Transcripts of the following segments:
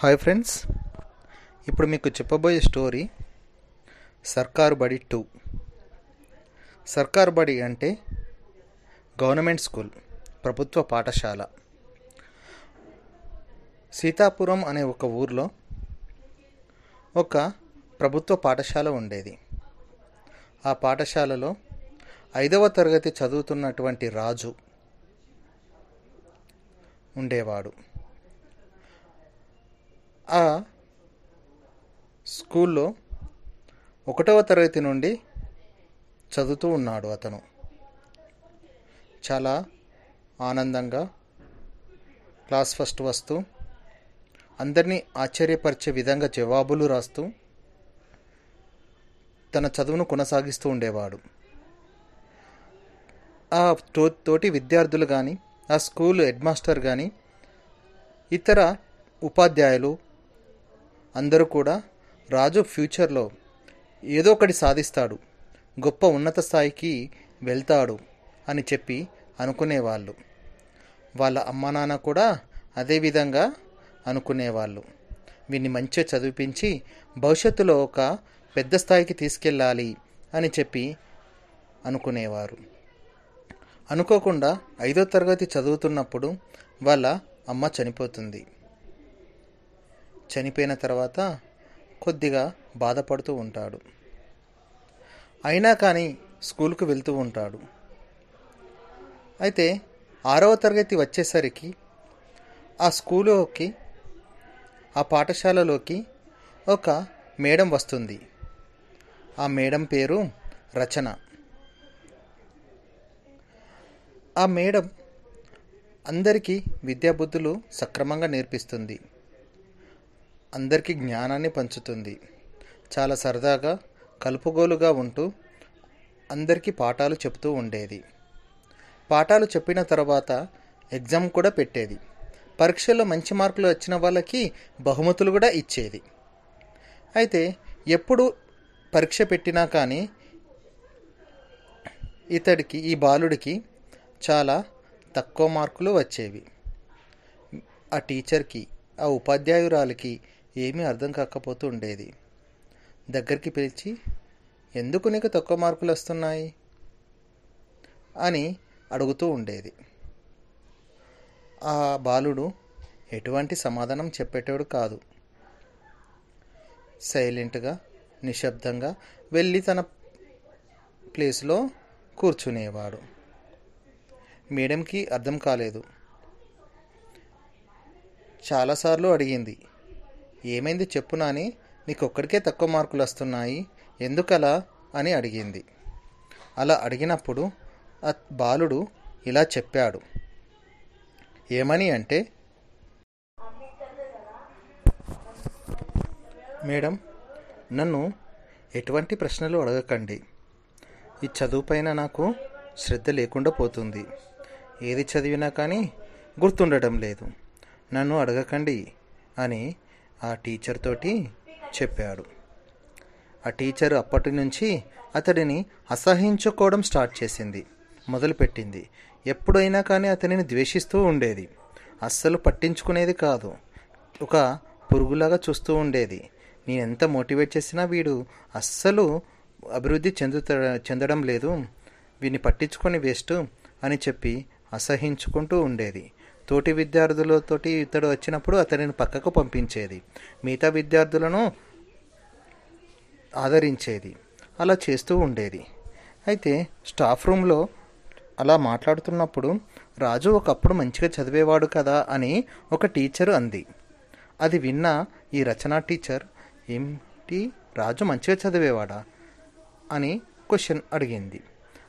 Hi friends. ఇప్పుడు మీకు చెప్పబోయే స్టోరీ సర్కారు బడి టూ. సర్కారు బడి అంటే గవర్నమెంట్ స్కూల్ ప్రభుత్వ పాఠశాల. సీతాపురం అనే ఒక ఊర్లో ఒక ప్రభుత్వ పాఠశాల ఉండేది. ఆ పాఠశాలలో ఐదవ తరగతి చదువుతున్నటువంటి రాజు ఉండేవాడు. ఆ స్కూల్లో ఒకటవ తరగతి నుండి చదువుతూ ఉన్నాడు అతను. చాలా ఆనందంగా క్లాస్ ఫస్ట్ వస్తూ అందరినీ ఆశ్చర్యపరిచే విధంగా జవాబులు రాస్తూ తన చదువును కొనసాగిస్తూ ఉండేవాడు. ఆ తో తోటి విద్యార్థులు కానీ ఆ స్కూల్ హెడ్ మాస్టర్ కానీ ఇతర ఉపాధ్యాయులు అందరూ కూడా రాజు ఫ్యూచర్లో ఏదో ఒకటి సాధిస్తాడు. గొప్ప ఉన్నత స్థాయికి వెళ్తాడు అని చెప్పి అనుకునేవాళ్ళు. వాళ్ళ అమ్మా నాన్న కూడా అదే విధంగా అనుకునేవాళ్ళు. వీన్ని మంచిగా చదివిపించి భవిష్యత్తులో ఒక పెద్ద స్థాయికి తీసుకెళ్ళాలి అని చెప్పి అనుకునేవారు. అనుకోకుండా ఐదో తరగతి చదువుతున్నప్పుడు వాళ్ళ అమ్మ చనిపోతుంది. చనిపోయిన తర్వాత కొద్దిగా బాధపడుతూ ఉంటాడు. అయినా కానీ స్కూల్కు వెళ్తూ ఉంటాడు. అయితే ఆరవ తరగతి వచ్చేసరికి ఆ స్కూలుకి ఆ పాఠశాలలోకి ఒక మేడం వస్తుంది. ఆ మేడం పేరు రచన. ఆ మేడం అందరికీ విద్యాబుద్ధులు సక్రమంగా నేర్పిస్తుంది. అందరికీ జ్ఞానాన్ని పంచుతుంది. చాలా సరదాగా కలుపుగోలుగా ఉంటూ అందరికీ పాఠాలు చెప్తూ ఉండేది. పాఠాలు చెప్పిన తర్వాత ఎగ్జామ్ కూడా పెట్టేది. పరీక్షల్లో మంచి మార్కులు వచ్చిన వాళ్ళకి బహుమతులు కూడా ఇచ్చేది. అయితే ఎప్పుడు పరీక్ష పెట్టినా కానీ ఇతడికి ఈ బాలుడికి చాలా తక్కువ మార్కులు వచ్చేవి. ఆ టీచర్కి ఆ ఉపాధ్యాయురాలకి ఏమీ అర్థం కాకపోతూ ఉండేది. దగ్గరికి పిలిచి ఎందుకు నీకు తక్కువ మార్కులు వస్తున్నాయి? అని అడుగుతూ ఉండేది. ఆ బాలుడు ఎటువంటి సమాధానం చెప్పేటోడు కాదు. సైలెంట్గా నిశ్శబ్దంగా వెళ్ళి తన ప్లేస్లో కూర్చునేవాడు. మేడంకి అర్థం కాలేదు. చాలాసార్లు అడిగింది ఏమైంది చెప్పు నాని నీకు ఒక్కడికే తక్కువ మార్కులు వస్తున్నాయి ఎందుకలా అని అడిగింది. అలా అడిగినప్పుడు ఆ బాలుడు ఇలా చెప్పాడు. ఏమని అంటే మేడం నన్ను ఎటువంటి ప్రశ్నలు అడగకండి. ఈ చదువుపైన నాకు శ్రద్ధ లేకుండా పోతుంది. ఏది చదివినా కానీ గుర్తుండటం లేదు. నన్ను అడగకండి అని ఆ టీచర్ తోటి చెప్పాడు. ఆ టీచర్ అప్పటి నుంచి అతడిని అసహించుకోవడం స్టార్ట్ చేసింది మొదలుపెట్టింది. ఎప్పుడైనా కానీ అతనిని ద్వేషిస్తూ ఉండేది. అస్సలు పట్టించుకునేది కాదు. ఒక పురుగులాగా చూస్తూ ఉండేది. నేను ఎంత మోటివేట్ చేసినా వీడు అస్సలు అభివృద్ధి చెందుత చెందడం లేదు. వీడిని పట్టించుకొని వేస్ట్ అని చెప్పి అసహించుకుంటూ ఉండేది. తోటి విద్యార్థులతోటి ఇతడు వచ్చినప్పుడు అతడిని పక్కకు పంపించేది. మిగతా విద్యార్థులను ఆదరించేది. అలా చేస్తూ ఉండేది. అయితే స్టాఫ్ రూమ్లో అలా మాట్లాడుతున్నప్పుడు రాజు ఒకప్పుడు మంచిగా చదివేవాడు కదా అని ఒక టీచర్ అంది. అది విన్న ఈ రచనా టీచర్ ఏంటి రాజు మంచిగా చదివేవాడా? అని క్వశ్చన్ అడిగింది.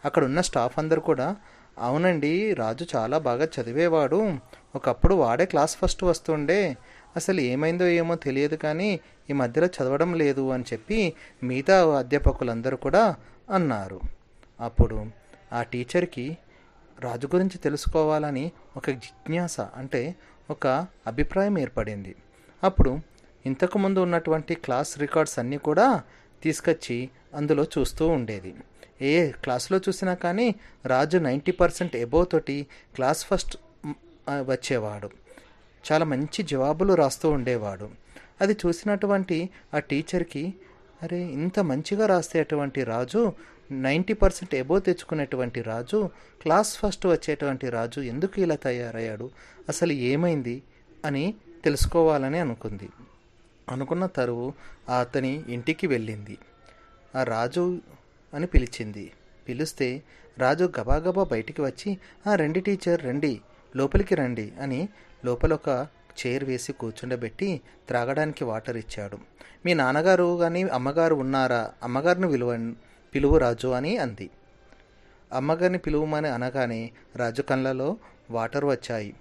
అక్కడ ఉన్న స్టాఫ్ అందరు కూడా అవునండి రాజు చాలా బాగా చదివేవాడు. ఒకప్పుడు వాడే క్లాస్ ఫస్ట్ వస్తుండే. అసలు ఏమైందో ఏమో తెలియదు కానీ ఈ మధ్యలో చదవడం లేదు అని చెప్పి మిగతా అధ్యాపకులందరూ కూడా అన్నారు. అప్పుడు ఆ టీచర్కి రాజు గురించి తెలుసుకోవాలని ఒక జిజ్ఞాస అంటే ఒక అభిప్రాయం ఏర్పడింది. అప్పుడు ఇంతకుముందు ఉన్నటువంటి క్లాస్ రికార్డ్స్ అన్నీ కూడా తీసుకొచ్చి అందులో చూస్తూ ఉండేది. ఏ క్లాస్లో చూసినా కానీ రాజు నైంటీ పర్సెంట్ ఎబో తోటి క్లాస్ ఫస్ట్ వచ్చేవాడు. చాలా మంచి జవాబులు రాస్తూ ఉండేవాడు. అది చూసినటువంటి ఆ టీచర్కి అరే ఇంత మంచిగా రాసేటువంటి రాజు నైంటీ పర్సెంట్ ఎబో తెచ్చుకునేటువంటి రాజు క్లాస్ ఫస్ట్ వచ్చేటువంటి రాజు ఎందుకు ఇలా తయారయ్యాడు? అసలు ఏమైంది? అని తెలుసుకోవాలని అనుకుంది. అనుకున్న తరువు అతని ఇంటికి వెళ్ళింది. ఆ రాజు అని పిలిచింది. పిలిస్తే రాజు గబాగబా బయటికి వచ్చి ఆ రండి టీచర్ రండి లోపలికి రండి అని లోపల ఒక చైర్ వేసి కూర్చుండబెట్టి త్రాగడానికి వాటర్ ఇచ్చాడు. మీ నాన్నగారు కానీ అమ్మగారు ఉన్నారా? అమ్మగారిని విలువ పిలువు రాజు అని అంది. అమ్మగారిని పిలువమని అనగానే రాజు కళ్ళలో వాటర్ వచ్చాయి.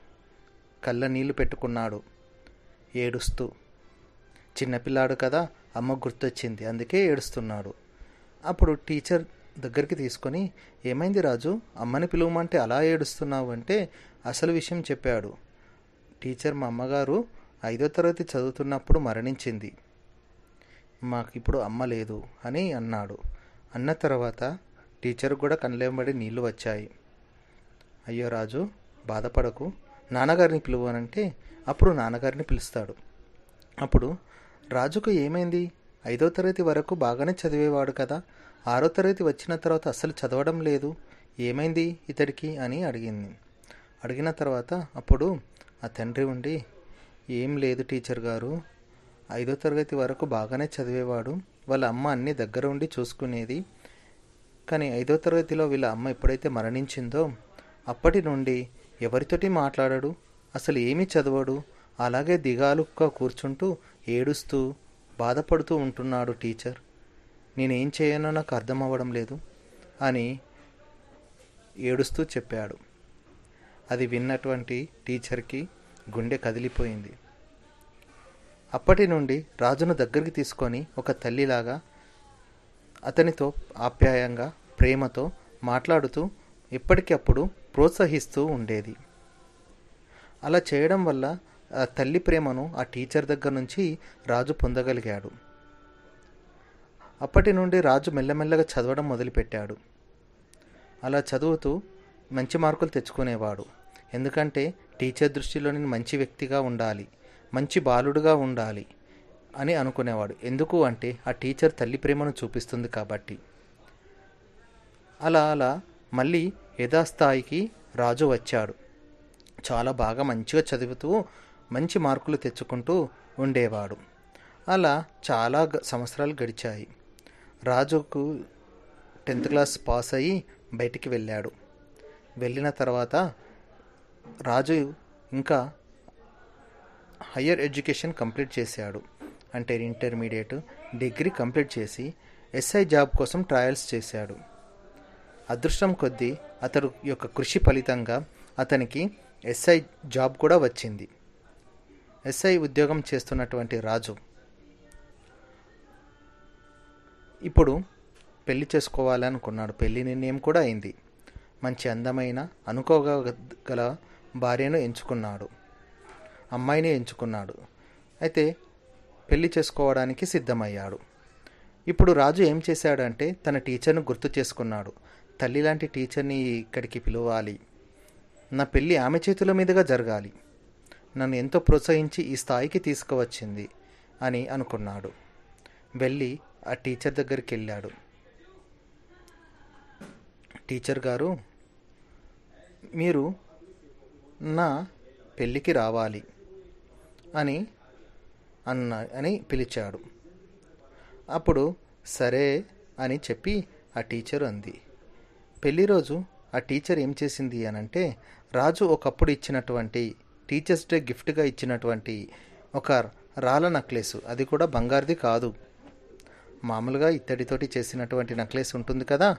కళ్ళ నీళ్ళు పెట్టుకున్నాడు. ఏడుస్తూ చిన్నపిల్లాడు కదా అమ్మ గుర్తొచ్చింది అందుకే ఏడుస్తున్నాడు. అప్పుడు టీచర్ దగ్గరికి తీసుకొని ఏమైంది రాజు? అమ్మని పిలువమంటే అలా ఏడుస్తున్నావు అంటే అసలు విషయం చెప్పాడు. టీచర్ మా అమ్మగారు ఐదో తరగతి చదువుతున్నప్పుడు మరణించింది. మాకు ఇప్పుడు అమ్మ లేదు అని అన్నాడు. అన్న తర్వాత టీచర్ కూడా కళ్ళెంబడి నీళ్ళు వచ్చాయి. అయ్యో రాజు బాధపడకు. నాన్నగారిని పిలువనంటే అప్పుడు నాన్నగారిని పిలుస్తాడు. అప్పుడు రాజుకు ఏమైంది? ఐదో తరగతి వరకు బాగానే చదివేవాడు కదా. ఆరో తరగతి వచ్చిన తర్వాత అస్సలు చదవడం లేదు. ఏమైంది ఇతడికి అని అడిగింది. అడిగిన తర్వాత అప్పుడు ఆ తండ్రి ఉండి ఏం లేదు టీచర్ గారు. ఐదో తరగతి వరకు బాగానే చదివేవాడు. వాళ్ళ అమ్మ అన్ని దగ్గర ఉండి చూసుకునేది. కానీ ఐదో తరగతిలో వీళ్ళ అమ్మ ఎప్పుడైతే మరణించిందో అప్పటి నుండి ఎవరితోటి మాట్లాడడు? అసలు ఏమీ చదవడు? అలాగే దిగాలుగా కూర్చుంటూ ఏడుస్తూ బాధపడుతూ ఉంటున్నాడు టీచర్. నేనేం చేయనో నాకు అర్థం అవ్వడం లేదు అని ఏడుస్తూ చెప్పాడు. అది విన్నటువంటి టీచర్కి గుండె కదిలిపోయింది. అప్పటి నుండి రాజును దగ్గరికి తీసుకొని ఒక తల్లిలాగా అతనితో ఆప్యాయంగా ప్రేమతో మాట్లాడుతూ ఎప్పటికప్పుడు ప్రోత్సహిస్తూ ఉండేది. అలా చేయడం వల్ల ఆ తల్లి ప్రేమను ఆ టీచర్ దగ్గర నుంచి రాజు పొందగలిగాడు. అప్పటి నుండి రాజు మెల్లమెల్లగా చదవడం మొదలుపెట్టాడు. అలా చదువుతూ మంచి మార్కులు తెచ్చుకునేవాడు. ఎందుకంటే టీచర్ దృష్టిలో నేను మంచి వ్యక్తిగా ఉండాలి మంచి బాలుడుగా ఉండాలి అని అనుకునేవాడు. ఎందుకు అంటే ఆ టీచర్ తల్లి ప్రేమను చూపిస్తుంది కాబట్టి. అలా అలా మళ్ళీ యథాస్థాయికి రాజు వచ్చాడు. చాలా బాగా మంచిగా చదువుతూ మంచి మార్కులు తెచ్చుకుంటూ ఉండేవాడు. అలా చాలా సంవత్సరాలు గడిచాయి. రాజుకు టెన్త్ క్లాస్ పాస్ అయ్యి బయటికి వెళ్ళాడు. వెళ్ళిన తర్వాత రాజు ఇంకా హయ్యర్ ఎడ్యుకేషన్ కంప్లీట్ చేశాడు. అంటే ఇంటర్మీడియట్ డిగ్రీ కంప్లీట్ చేసి ఎస్ఐ జాబ్ కోసం ట్రయల్స్ చేశాడు. అదృష్టం కొద్దీ అతడు యొక్క కృషి ఫలితంగా అతనికి ఎస్ఐ జాబ్ కూడా వచ్చింది. ఎస్ఐ ఉద్యోగం చేస్తున్నటువంటి రాజు. ఇప్పుడు పెళ్ళి చేసుకోవాలనుకున్నాడు. పెళ్ళి నిర్ణయం కూడా అయింది. మంచి అందమైన అనుకోగల భార్యను ఎంచుకున్నాడు. అమ్మాయిని ఎంచుకున్నాడు. అయితే పెళ్ళి చేసుకోవడానికి సిద్ధమయ్యాడు. ఇప్పుడు రాజు ఏం చేశాడంటే తన టీచర్ను గుర్తు చేసుకున్నాడు. తల్లి లాంటి టీచర్ని ఇక్కడికి పిలవాలి. నా పెళ్ళి ఆమె చేతుల మీదుగా జరగాలి. నన్ను ఎంతో ప్రోత్సహించి ఈ స్థాయికి తీసుకువచ్చింది అని అనుకున్నాడు. వెళ్ళి ఆ టీచర్ దగ్గరికి వెళ్ళాడు. టీచర్ గారు మీరు నా పెళ్ళికి రావాలి అని అన్న అని పిలిచాడు. అప్పుడు సరే అని చెప్పి ఆ టీచర్ అంది. పెళ్ళి రోజు ఆ టీచర్ ఏం చేసింది అని అంటే రాజు ఒకప్పుడు ఇచ్చినటువంటి టీచర్స్ డే గిఫ్ట్గా ఇచ్చినటువంటి ఒక రాళ్ళ నక్లెస్ అది కూడా బంగారుది కాదు. మామూలుగా ఇత్తడితోటి చేసినటువంటి నక్లెస్ ఉంటుంది కదా?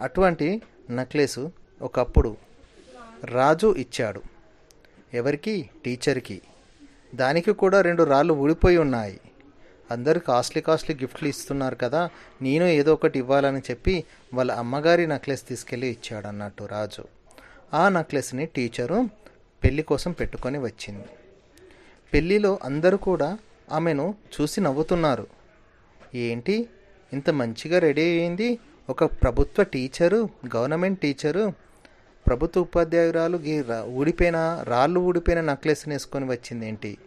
అటువంటి నక్లెస్ ఒకప్పుడు రాజు ఇచ్చాడు. ఎవరికి? టీచర్కి దానికి కూడా రెండు రాళ్ళు ఊడిపోయి ఉన్నాయి. అందరు కాస్ట్లీ కాస్ట్లీ గిఫ్ట్లు ఇస్తున్నారు కదా? నేను ఏదో ఒకటి ఇవ్వాలని చెప్పి వాళ్ళ అమ్మగారి నెక్లెస్ తీసుకెళ్ళి ఇచ్చాడు అన్నట్టు రాజు. ఆ నెక్లెస్ని టీచరు పెళ్ళి కోసం పెట్టుకొని వచ్చింది. పెళ్ళిలో అందరూ కూడా ఆమెను చూసి నవ్వుతున్నారు. ఏంటి? ఇంత మంచిగా రెడీ అయింది ఒక ప్రభుత్వ టీచరు గవర్నమెంట్ టీచరు. ప్రభుత్వ ఉపాధ్యాయురాలు ఊడిపోయిన రాళ్ళు ఊడిపోయిన నెక్లెస్ని వేసుకొని వచ్చింది ఏంటి?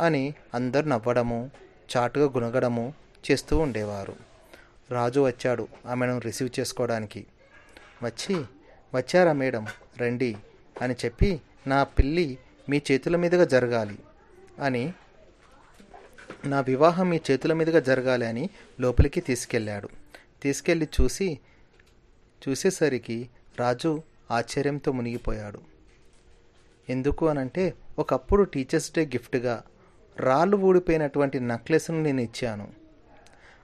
అని అందరు నవ్వడము చాటుగా గుణగడము చేస్తూ ఉండేవారు. రాజు వచ్చాడు ఆమెను రిసీవ్ చేసుకోవడానికి. వచ్చి వచ్చారా మేడం? రండి. అని చెప్పి నా పిల్లి మీ చేతుల మీదుగా జరగాలి అని నా వివాహం మీ చేతుల మీదుగా జరగాలి అని లోపలికి తీసుకెళ్ళాడు. తీసుకెళ్ళి చూసి చూసేసరికి రాజు ఆశ్చర్యంతో మునిగిపోయాడు. ఎందుకు అనంటే ఒకప్పుడు టీచర్స్ డే గిఫ్ట్గా రాళ్ళు ఊడిపోయినటువంటి నెక్లెస్ను నేను ఇచ్చాను.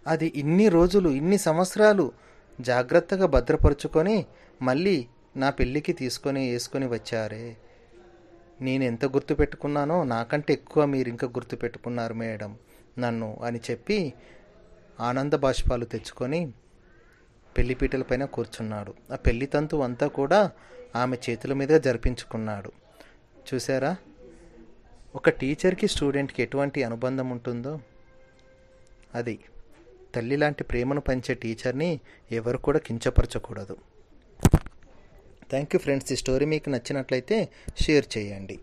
అది ఇన్ని రోజులు ఇన్ని సంవత్సరాలు జాగ్రత్తగా భద్రపరుచుకొని మళ్ళీ నా పెళ్ళికి తీసుకొని వేసుకొని వచ్చారే. నేను ఎంత గుర్తు పెట్టుకున్నానో నాకంటే ఎక్కువ మీరు ఇంకా గుర్తు పెట్టుకున్నారు మేడం నన్ను అని చెప్పి ఆనంద బాష్పాలు తెచ్చుకొని పెళ్ళిపీటల పైన కూర్చున్నాడు. ఆ పెళ్ళి తంతు అంతా కూడా ఆమె చేతుల మీద జరిపించుకున్నాడు. చూసారా ఒక టీచర్కి స్టూడెంట్కి ఎటువంటి అనుబంధం ఉంటుందో? అది తల్లి లాంటి ప్రేమను పంచే టీచర్ని ఎవరు కూడా కించపరచకూడదు. Thank you friends. ఈ స్టోరీ మీకు నచ్చినట్లయితే షేర్ చేయండి.